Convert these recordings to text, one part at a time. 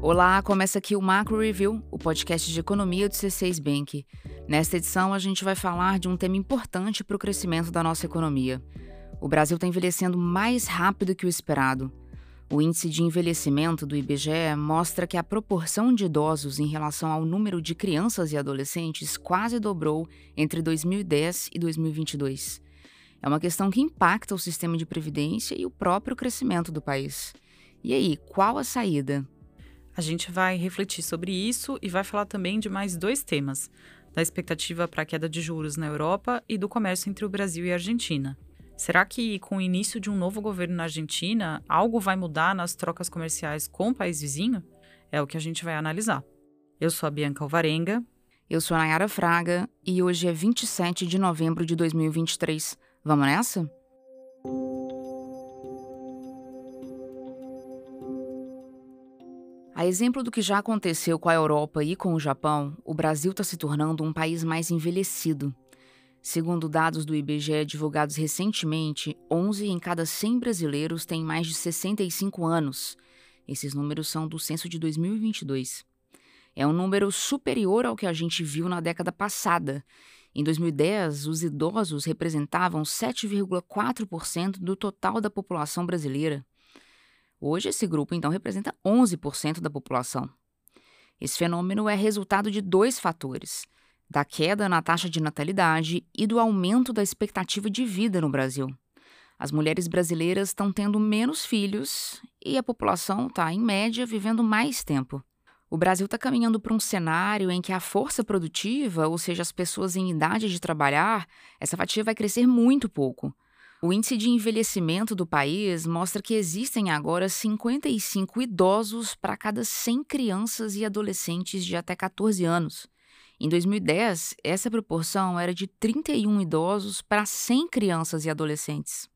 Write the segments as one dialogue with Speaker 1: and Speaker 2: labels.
Speaker 1: Olá, começa aqui o Macro Review, o podcast de economia do C6 Bank. Nesta edição, a gente vai falar de um tema importante para o crescimento da nossa economia. O Brasil está envelhecendo mais rápido que o esperado. O índice de envelhecimento do IBGE mostra que a proporção de idosos em relação ao número de crianças e adolescentes quase dobrou entre 2010 e 2022. É uma questão que impacta o sistema de previdência e o próprio crescimento do país. E aí, qual a saída?
Speaker 2: A gente vai refletir sobre isso e vai falar também de mais dois temas: da expectativa para a queda de juros na Europa e do comércio entre o Brasil e a Argentina. Será que, com o início de um novo governo na Argentina, algo vai mudar nas trocas comerciais com o país vizinho? É o que a gente vai analisar. Eu sou a Bianca Alvarenga.
Speaker 1: Eu sou a Nayara Fraga e hoje é 27 de novembro de 2023. Vamos nessa? A exemplo do que já aconteceu com a Europa e com o Japão, o Brasil está se tornando um país mais envelhecido. Segundo dados do IBGE divulgados recentemente, 11 em cada 100 brasileiros têm mais de 65 anos. Esses números são do censo de 2022. É um número superior ao que a gente viu na década passada. Em 2010, os idosos representavam 7,4% do total da população brasileira. Hoje, esse grupo então representa 11% da população. Esse fenômeno é resultado de dois fatores: da queda na taxa de natalidade e do aumento da expectativa de vida no Brasil. As mulheres brasileiras estão tendo menos filhos e a população está, em média, vivendo mais tempo. O Brasil está caminhando para um cenário em que a força produtiva, ou seja, as pessoas em idade de trabalhar, essa fatia vai crescer muito pouco. O índice de envelhecimento do país mostra que existem agora 55 idosos para cada 100 crianças e adolescentes de até 14 anos. Em 2010, essa proporção era de 31 idosos para 100 crianças e adolescentes.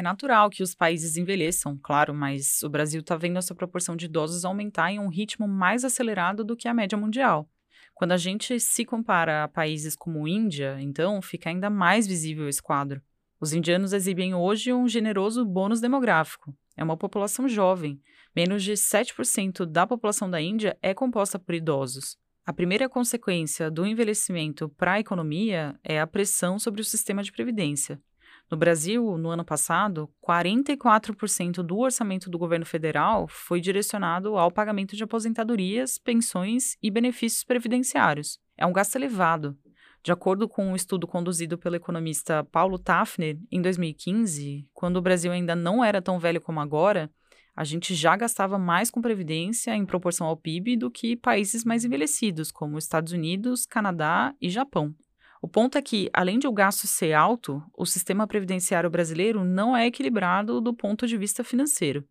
Speaker 2: É natural que os países envelheçam, claro, mas o Brasil está vendo essa proporção de idosos aumentar em um ritmo mais acelerado do que a média mundial. Quando a gente se compara a países como Índia, então fica ainda mais visível esse quadro. Os indianos exibem hoje um generoso bônus demográfico. É uma população jovem. Menos de 7% da população da Índia é composta por idosos. A primeira consequência do envelhecimento para a economia é a pressão sobre o sistema de previdência. No Brasil, no ano passado, 44% do orçamento do governo federal foi direcionado ao pagamento de aposentadorias, pensões e benefícios previdenciários. É um gasto elevado, de acordo com um estudo conduzido pelo economista Paulo Tafner, em 2015, quando o Brasil ainda não era tão velho como agora, a gente já gastava mais com previdência em proporção ao PIB do que países mais envelhecidos, como Estados Unidos, Canadá e Japão. O ponto é que, além de o gasto ser alto, o sistema previdenciário brasileiro não é equilibrado do ponto de vista financeiro.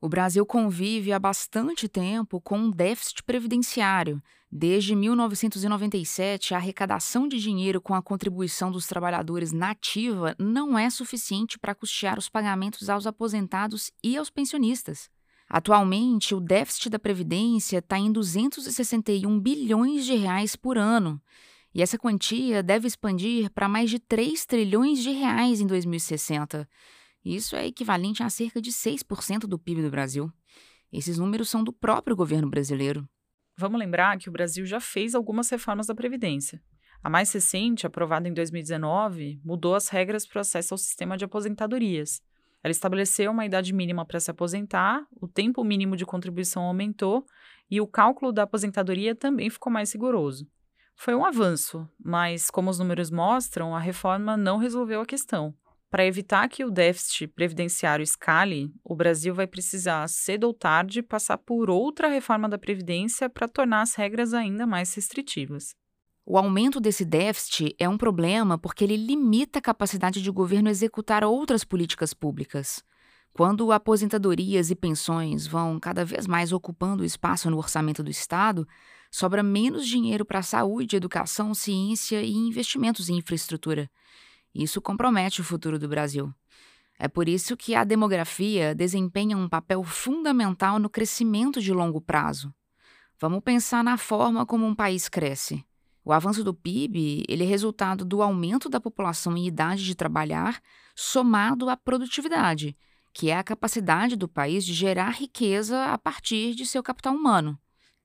Speaker 1: O Brasil convive há bastante tempo com um déficit previdenciário. Desde 1997, a arrecadação de dinheiro com a contribuição dos trabalhadores nativa não é suficiente para custear os pagamentos aos aposentados e aos pensionistas. Atualmente, o déficit da Previdência está em 261 bilhões de reais por ano. E essa quantia deve expandir para mais de 3 trilhões de reais em 2060. Isso é equivalente a cerca de 6% do PIB do Brasil. Esses números são do próprio governo brasileiro.
Speaker 2: Vamos lembrar que o Brasil já fez algumas reformas da Previdência. A mais recente, aprovada em 2019, mudou as regras para o acesso ao sistema de aposentadorias. Ela estabeleceu uma idade mínima para se aposentar, o tempo mínimo de contribuição aumentou e o cálculo da aposentadoria também ficou mais rigoroso. Foi um avanço, mas, como os números mostram, a reforma não resolveu a questão. Para evitar que o déficit previdenciário escale, o Brasil vai precisar, cedo ou tarde, passar por outra reforma da Previdência para tornar as regras ainda mais restritivas.
Speaker 1: O aumento desse déficit é um problema porque ele limita a capacidade de governo executar outras políticas públicas. Quando aposentadorias e pensões vão cada vez mais ocupando espaço no orçamento do Estado, sobra menos dinheiro para saúde, educação, ciência e investimentos em infraestrutura. Isso compromete o futuro do Brasil. É por isso que a demografia desempenha um papel fundamental no crescimento de longo prazo. Vamos pensar na forma como um país cresce. O avanço do PIB ele é resultado do aumento da população em idade de trabalhar, somado à produtividade, que é a capacidade do país de gerar riqueza a partir de seu capital humano.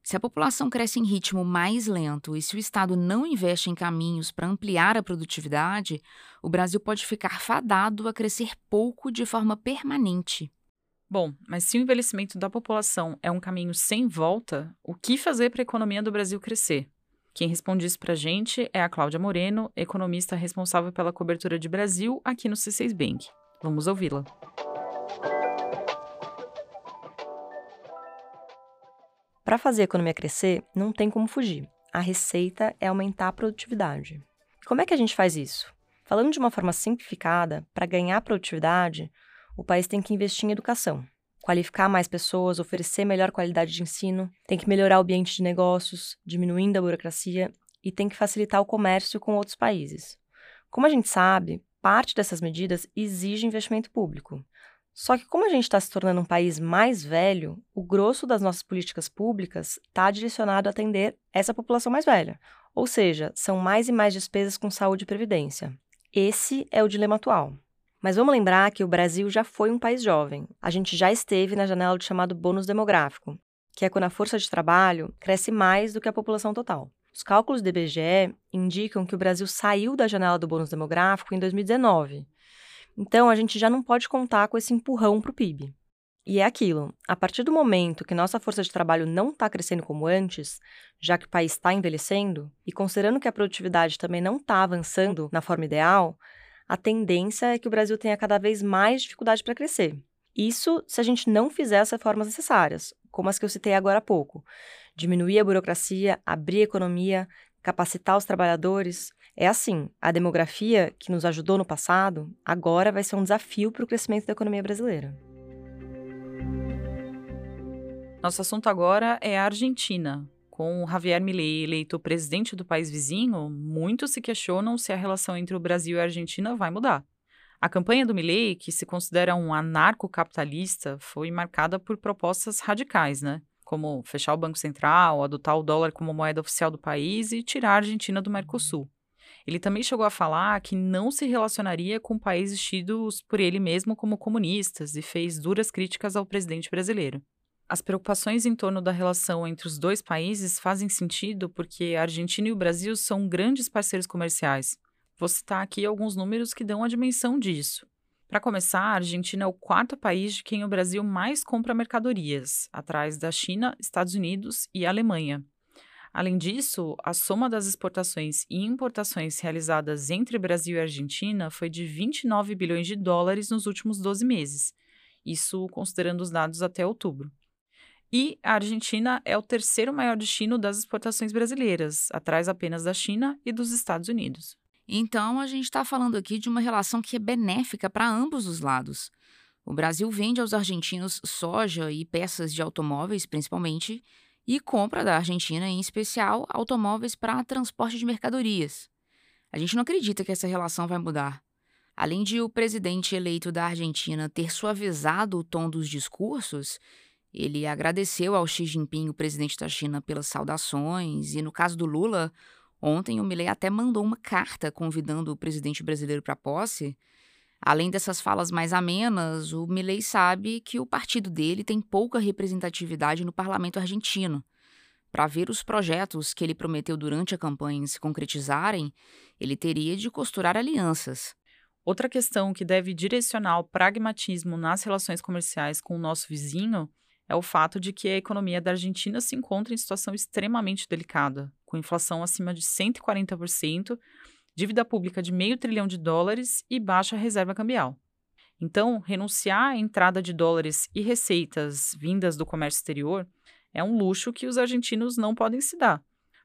Speaker 1: Se a população cresce em ritmo mais lento e se o Estado não investe em caminhos para ampliar a produtividade, o Brasil pode ficar fadado a crescer pouco de forma permanente.
Speaker 2: Bom, mas se o envelhecimento da população é um caminho sem volta, o que fazer para a economia do Brasil crescer? Quem responde isso para a gente é a Cláudia Moreno, economista responsável pela cobertura de Brasil aqui no C6 Bank. Vamos ouvi-la.
Speaker 3: Para fazer a economia crescer, não tem como fugir. A receita é aumentar a produtividade. Como é que a gente faz isso? Falando de uma forma simplificada, para ganhar produtividade, o país tem que investir em educação, qualificar mais pessoas, oferecer melhor qualidade de ensino, tem que melhorar o ambiente de negócios, diminuindo a burocracia e tem que facilitar o comércio com outros países. Como a gente sabe, parte dessas medidas exige investimento público. Só que, como a gente está se tornando um país mais velho, o grosso das nossas políticas públicas está direcionado a atender essa população mais velha. Ou seja, são mais e mais despesas com saúde e previdência. Esse é o dilema atual. Mas vamos lembrar que o Brasil já foi um país jovem. A gente já esteve na janela do chamado bônus demográfico, que é quando a força de trabalho cresce mais do que a população total. Os cálculos do IBGE indicam que o Brasil saiu da janela do bônus demográfico em 2019. Então, a gente já não pode contar com esse empurrão para o PIB. E é aquilo: a partir do momento que nossa força de trabalho não está crescendo como antes, já que o país está envelhecendo, e considerando que a produtividade também não está avançando na forma ideal, a tendência é que o Brasil tenha cada vez mais dificuldade para crescer. Isso se a gente não fizer as reformas necessárias, como as que eu citei agora há pouco. Diminuir a burocracia, abrir a economia, capacitar os trabalhadores. É assim, a demografia, que nos ajudou no passado, agora vai ser um desafio para o crescimento da economia brasileira.
Speaker 2: Nosso assunto agora é a Argentina, com Javier Milei eleito presidente do país vizinho, muitos se questionam se a relação entre o Brasil e a Argentina vai mudar. A campanha do Milei, que se considera um anarcocapitalista, foi marcada por propostas radicais, né? Como fechar o Banco Central, adotar o dólar como moeda oficial do país e tirar a Argentina do Mercosul. Ele também chegou a falar que não se relacionaria com países tidos por ele mesmo como comunistas e fez duras críticas ao presidente brasileiro. As preocupações em torno da relação entre os dois países fazem sentido porque a Argentina e o Brasil são grandes parceiros comerciais. Vou citar aqui alguns números que dão a dimensão disso. Para começar, a Argentina é o quarto país de quem o Brasil mais compra mercadorias, atrás da China, Estados Unidos e Alemanha. Além disso, a soma das exportações e importações realizadas entre Brasil e Argentina foi de 29 bilhões de dólares nos últimos 12 meses, isso considerando os dados até outubro. E a Argentina é o terceiro maior destino das exportações brasileiras, atrás apenas da China e dos Estados Unidos.
Speaker 1: Então, a gente está falando aqui de uma relação que é benéfica para ambos os lados. O Brasil vende aos argentinos soja e peças de automóveis, principalmente, e compra da Argentina, em especial, automóveis para transporte de mercadorias. A gente não acredita que essa relação vai mudar. Além de o presidente eleito da Argentina ter suavizado o tom dos discursos, ele agradeceu ao Xi Jinping, o presidente da China, pelas saudações, e no caso do Lula, ontem o Milei até mandou uma carta convidando o presidente brasileiro para a posse. Além dessas falas mais amenas, o Milei sabe que o partido dele tem pouca representatividade no parlamento argentino. Para ver os projetos que ele prometeu durante a campanha se concretizarem, ele teria de costurar alianças.
Speaker 2: Outra questão que deve direcionar o pragmatismo nas relações comerciais com o nosso vizinho é o fato de que a economia da Argentina se encontra em situação extremamente delicada, com inflação acima de 140%, dívida pública de meio trilhão de dólares e baixa reserva cambial. Então, renunciar à entrada de dólares e receitas vindas do comércio exterior é um luxo que os argentinos não podem se dar.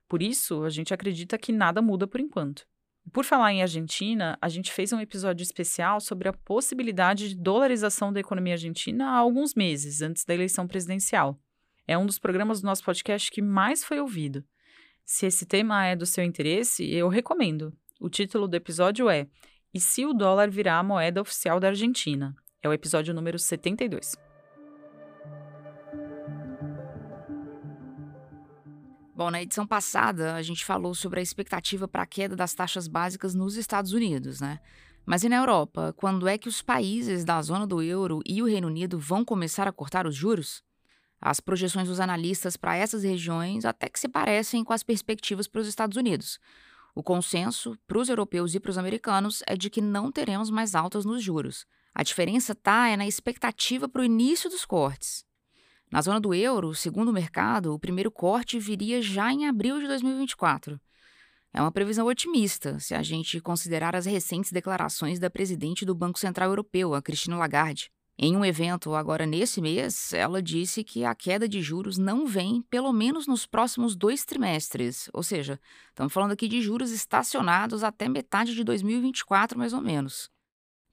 Speaker 2: Por isso, a gente acredita que nada muda por enquanto. Por falar em Argentina, a gente fez um episódio especial sobre a possibilidade de dolarização da economia argentina há alguns meses, antes da eleição presidencial. É um dos programas do nosso podcast que mais foi ouvido. Se esse tema é do seu interesse, eu recomendo. O título do episódio é E se o dólar virar a moeda oficial da Argentina? É o episódio número 72.
Speaker 1: Bom, na edição passada, a gente falou sobre a expectativa para a queda das taxas básicas nos Estados Unidos, né? Mas e na Europa, quando é que os países da zona do euro e o Reino Unido vão começar a cortar os juros? As projeções dos analistas para essas regiões até que se parecem com as perspectivas para os Estados Unidos. O consenso para os europeus e para os americanos é de que não teremos mais altas nos juros. A diferença está é na expectativa para o início dos cortes. Na zona do euro, segundo o mercado, o primeiro corte viria já em abril de 2024. É uma previsão otimista, se a gente considerar as recentes declarações da presidente do Banco Central Europeu, a Christine Lagarde. Em um evento agora nesse mês, ela disse que a queda de juros não vem pelo menos nos próximos dois trimestres, ou seja, estamos falando aqui de juros estacionados até metade de 2024, mais ou menos.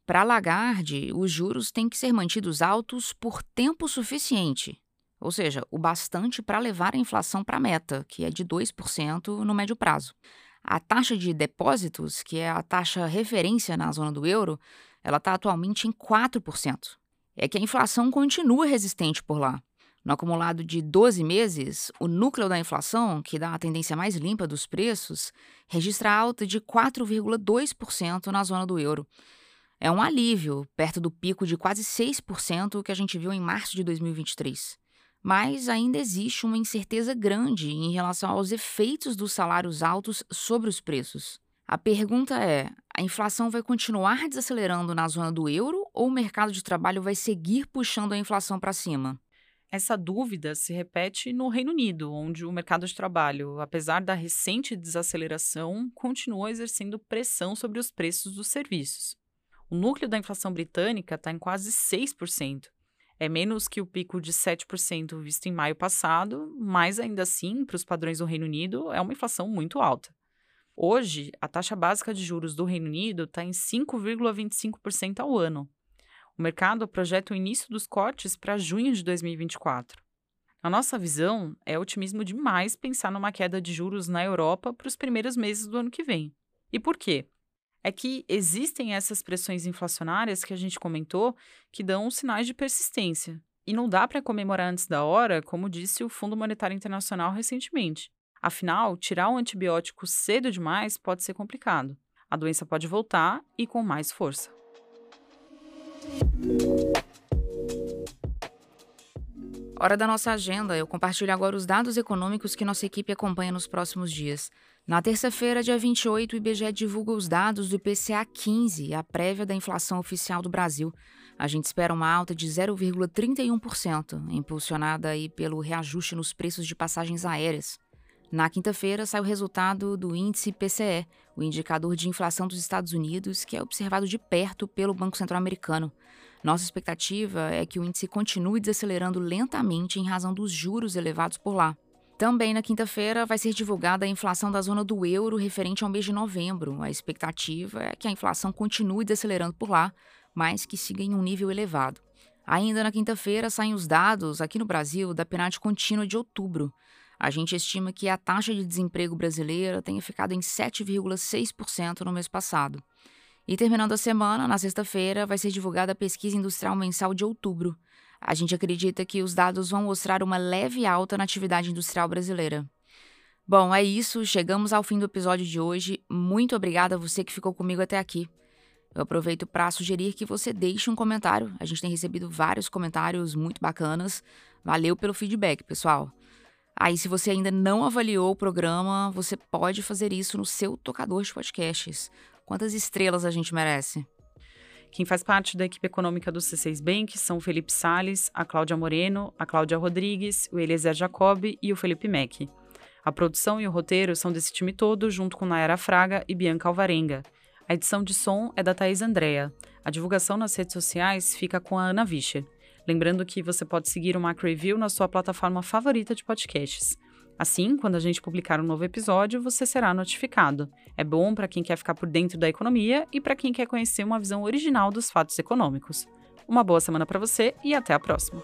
Speaker 1: Para Lagarde, os juros têm que ser mantidos altos por tempo suficiente, ou seja, o bastante para levar a inflação para a meta, que é de 2% no médio prazo. A taxa de depósitos, que é a taxa referência na zona do euro, ela está atualmente em 4%. É que a inflação continua resistente por lá. No acumulado de 12 meses, o núcleo da inflação, que dá a tendência mais limpa dos preços, registra alta de 4,2% na zona do euro. É um alívio, perto do pico de quase 6% que a gente viu em março de 2023 mas ainda existe uma incerteza grande em relação aos efeitos dos salários altos sobre os preços. A pergunta é: a inflação vai continuar desacelerando na zona do euro ou o mercado de trabalho vai seguir puxando a inflação para cima?
Speaker 2: Essa dúvida se repete no Reino Unido, onde o mercado de trabalho, apesar da recente desaceleração, continua exercendo pressão sobre os preços dos serviços. O núcleo da inflação britânica está em quase 6%, é menos que o pico de 7% visto em maio passado, mas ainda assim, para os padrões do Reino Unido, é uma inflação muito alta. Hoje, a taxa básica de juros do Reino Unido está em 5,25% ao ano. O mercado projeta o início dos cortes para junho de 2024. Na nossa visão, é otimismo demais pensar numa queda de juros na Europa para os primeiros meses do ano que vem. E por quê? é que existem essas pressões inflacionárias que a gente comentou que dão sinais de persistência. E não dá para comemorar antes da hora, como disse o Fundo Monetário Internacional recentemente. Afinal, tirar o antibiótico cedo demais pode ser complicado. A doença pode voltar e com mais força.
Speaker 1: Hora da nossa agenda, eu compartilho agora os dados econômicos que nossa equipe acompanha nos próximos dias. Na terça-feira, dia 28, o IBGE divulga os dados do IPCA 15, a prévia da inflação oficial do Brasil. A gente espera uma alta de 0,31%, impulsionada aí pelo reajuste nos preços de passagens aéreas. Na quinta-feira, sai o resultado do índice PCE, o indicador de inflação dos Estados Unidos, que é observado de perto pelo Banco Central Americano. Nossa expectativa é que o índice continue desacelerando lentamente em razão dos juros elevados por lá. Também na quinta-feira vai ser divulgada a inflação da zona do euro referente ao mês de novembro. A expectativa é que a inflação continue desacelerando por lá, mas que siga em um nível elevado. Ainda na quinta-feira saem os dados aqui no Brasil da PNAD contínua de outubro. A gente estima que a taxa de desemprego brasileira tenha ficado em 7,6% no mês passado. E terminando a semana, na sexta-feira, vai ser divulgada a pesquisa industrial mensal de outubro. A gente acredita que os dados vão mostrar uma leve alta na atividade industrial brasileira. Bom, é isso, chegamos ao fim do episódio de hoje. Muito obrigada a você que ficou comigo até aqui. Eu aproveito para sugerir que você deixe um comentário. A gente tem recebido vários comentários muito bacanas. Valeu pelo feedback, pessoal. Aí, se você ainda não avaliou o programa, você pode fazer isso no seu tocador de podcasts. Quantas estrelas a gente merece?
Speaker 2: Quem faz parte da equipe econômica do C6 Bank são o Felipe Sales, a Cláudia Moreno, a Cláudia Rodrigues, o Eliezer Jacob e o Felipe Mack. A produção e o roteiro são desse time todo, junto com Nayara Fraga e Bianca Alvarenga. A edição de som é da Thaís Andrea. A divulgação nas redes sociais fica com a Ana Vischer. Lembrando que você pode seguir o Macro Review na sua plataforma favorita de podcasts. Assim, quando a gente publicar um novo episódio, você será notificado. É bom para quem quer ficar por dentro da economia e para quem quer conhecer uma visão original dos fatos econômicos. Uma boa semana para você e até a próxima!